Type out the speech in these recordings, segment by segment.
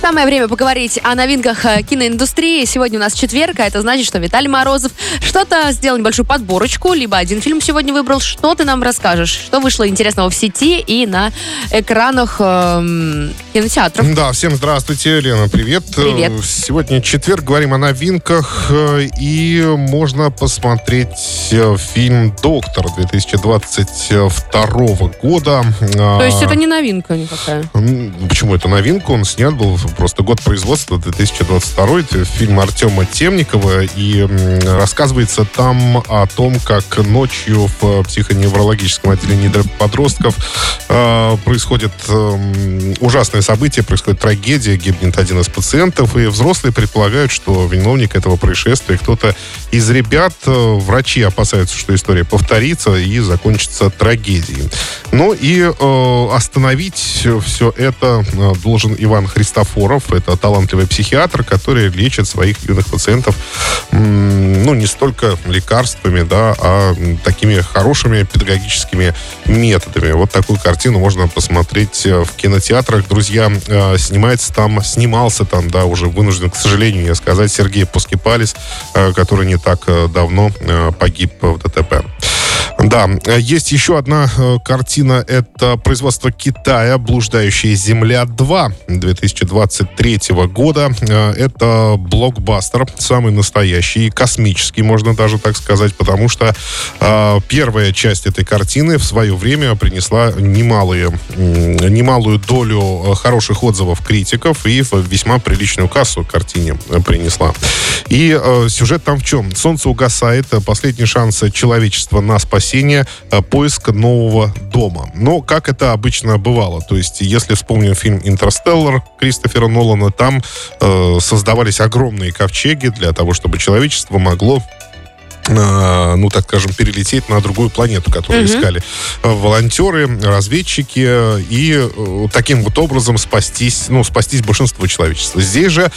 Самое время поговорить о новинках э, киноиндустрии. Сегодня у нас четверг, а это значит, что Виталий Морозов что-то сделал небольшую подборочку, либо один фильм сегодня выбрал. Что ты нам расскажешь? Что вышло интересного в сети и на экранах эм, кинотеатров? Да, всем здравствуйте, Лена, привет. Привет. Э, Сегодня четверг, говорим о новинках, э, и можно посмотреть фильм «Доктор» 2022 года. То есть это не новинка никакая? Почему это новинка? Он снят был просто год производства 2022. Это фильм Артема Темникова. И рассказывается там о том, как ночью в психоневрологическом отделении подростков э, происходит эм, ужасное событие, происходит трагедия, гибнет один из пациентов, и взрослые предполагают, что виновник этого происшествия кто-то из ребят. Э, Врачи опасаются, что история повторится и закончится трагедией. Ну и э, остановить все это э, должен Иван Христофоров. Это талантливый психиатр, который лечит своих юных пациентов, ну, не столько лекарствами, да, а такими хорошими педагогическими методами. Вот такую картину можно посмотреть э, в кинотеатрах. Друзья, э, снимается там, снимался там, да, уже вынужден, к сожалению, я сказать, Сергей Пускипалис, который не так давно погиб в ДТП. Да, э, есть еще одна э, картина. Это производство Китая «Блуждающая земля 2» 2023 года. Э, Это блокбастер, самый настоящий, космический, можно даже так сказать, потому что э, первая часть этой картины в свое время принесла немалые, немалую долю хороших отзывов критиков и весьма приличную кассу картине принесла. И э, сюжет там в чем? Солнце угасает, последний шанс человечества на спасение, э, поиск нового дома. Но как это обычно бывало, то есть если вспомним фильм «Интерстеллар» Кристофера Нолана, там э, создавались огромные ковчеги для того, чтобы человечество могло э, ну, так скажем, перелететь на другую планету, которую Мгм. искали э, волонтеры, разведчики, и таким вот образом спастись, ну, спастись большинство человечества. Здесь же,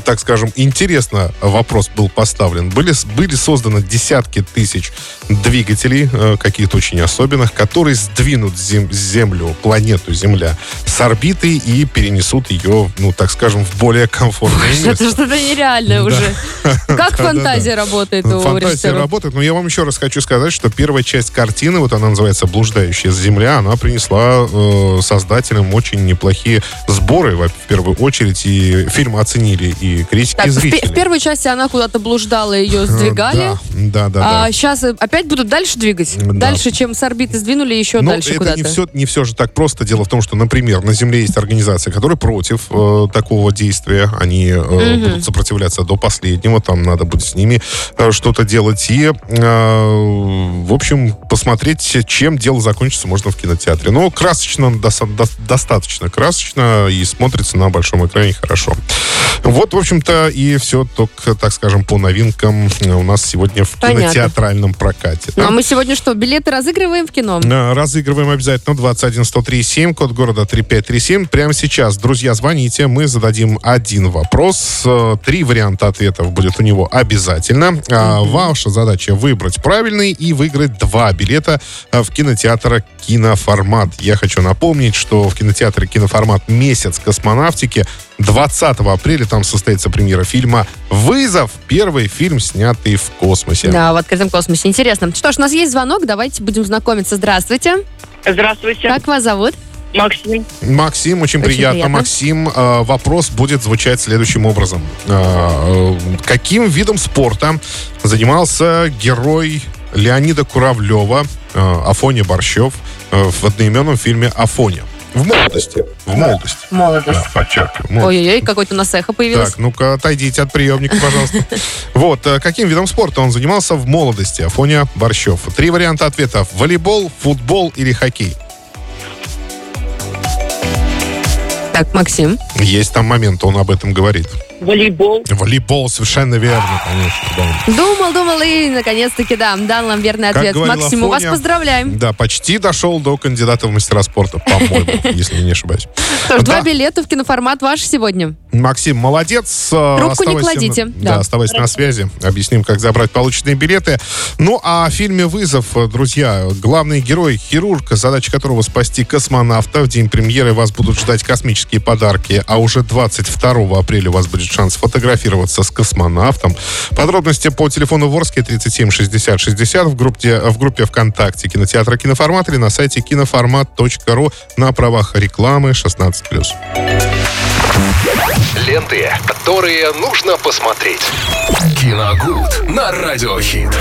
так скажем, интересно вопрос был поставлен. Были, были созданы десятки тысяч двигателей, э, каких-то очень особенных, которые сдвинут зем- Землю, планету Земля с орбиты и перенесут ее, ну, так скажем, в более комфортное место. Это что-то нереальное Да. уже. Как фантазия работает у Фантазия работает, но я вам еще раз хочу сказать, что первая часть картины, вот она называется «Блуждающая земля», она принесла э, создателям очень неплохие сборы, в первую очередь, и фильм оценили и критики, Так, и в, в первой части она куда-то блуждала, ее сдвигали. Да, да, да. да. А сейчас опять будут дальше двигать? Да. Дальше, чем с орбиты сдвинули, еще Но дальше это куда-то? не все, не все же так просто. Дело в том, что, например, на Земле есть организация, которая против э, такого действия. Они э, будут сопротивляться до последнего. Там надо будет с ними э, что-то делать. И, э, в общем, посмотреть, чем дело закончится, можно в кинотеатре. Но красочно, доса- до- достаточно красочно и смотрится на большом экране хорошо. Вот, в общем-то, и все только, так скажем, по новинкам э, у нас сегодня в Понятно. кинотеатральном прокате. Ну, да? а мы сегодня что, билеты разыгрываем в кино? Э, Разыгрываем обязательно 21137, код города 3537. Прямо сейчас, друзья, звоните, мы зададим один вопрос. Э, Три варианта ответов будет у него обязательно. А Ваша задача выбрать правильный и выиграть два билета э, в кинотеатр «Киноформат». Я хочу напомнить, что в кинотеатре «Киноформат» месяц космонавтики 20 апреля там состоится премьера фильма «Вызов». Первый фильм, снятый в космосе. Да, в открытом космосе. Интересно. Что ж, у нас есть звонок, давайте будем знакомиться. Здравствуйте. Здравствуйте, Как вас зовут? Максим. Максим, очень, Очень приятно. приятно. Максим, э, вопрос будет звучать следующим образом. Э, э, каким видом спорта занимался герой Леонида Куравлева, э, Афоня Борщев, э, в одноименном фильме «Афоня»? В молодости. В молодости. Молодость. Да, подчеркиваю. Ой-ой-ой, какой-то у нас эхо появилось. Так, ну-ка, отойдите от приемника, пожалуйста. Вот, э, каким видом спорта он занимался в молодости? Афоня Борщев. Три варианта ответов. Волейбол, футбол или хоккей? Так, Максим. Есть там момент, он об этом говорит. Волейбол. Волейбол, совершенно верно, конечно. Да. Думал, думал и, наконец-таки, да, дал нам верный Как ответ. Максим, вас Фоня, поздравляем. Да, почти дошел до кандидата в мастера спорта, по-моему, если не ошибаюсь. Что ж, два билета в киноформат ваш сегодня. Максим, молодец. Э, Трубку не кладите, да. Оставайся на связи. Объясним, как забрать полученные билеты. Ну, а в фильме «Вызов», друзья, главный герой, хирург, задача которого спасти космонавта. В день премьеры вас будут ждать космические подарки, а уже 22 апреля у вас будет шанс фотографироваться с космонавтом. Подробности по телефону Ворске 37 60 60 в группе, в группе ВКонтакте кинотеатра «Киноформат» или на сайте киноформат.ру на правах рекламы 16+. Ленты, которые нужно посмотреть. Киногуд на радиохит.